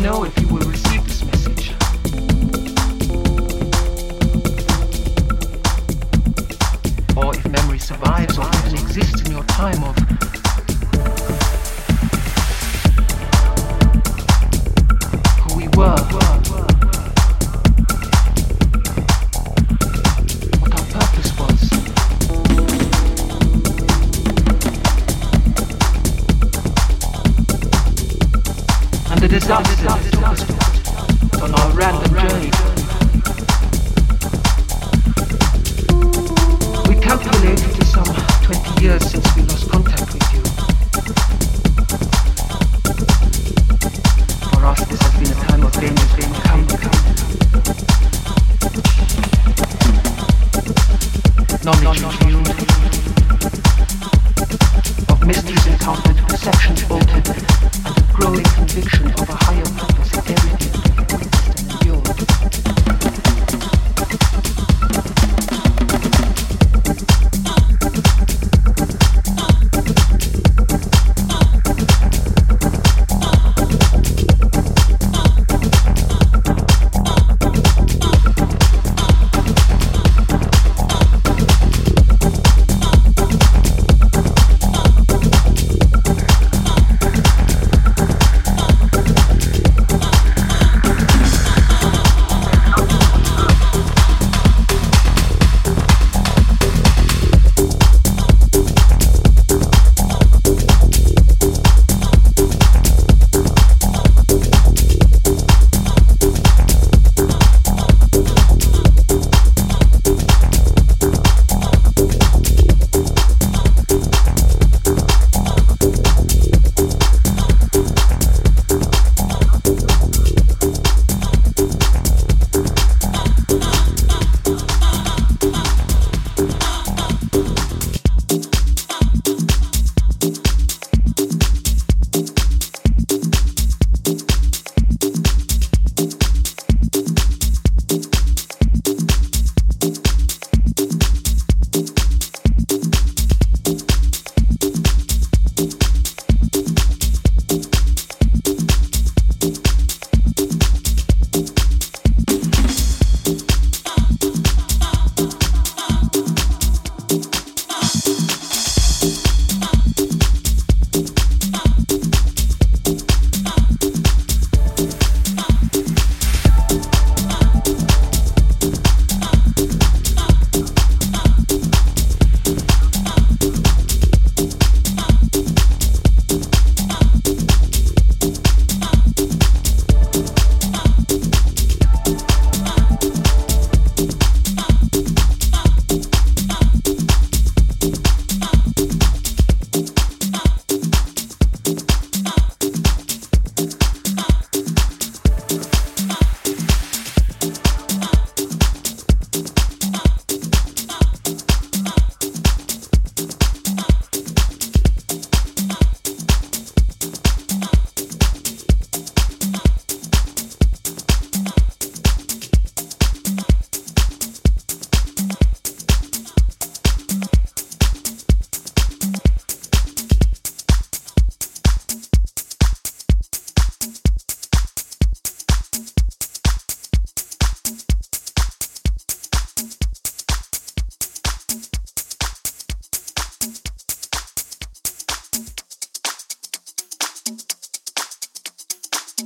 know if you will the disaster on our random journey. We calculate it is some 20 years since we lost contact with you. For us, this has been a time of dangerous being come, Knowledge revealed,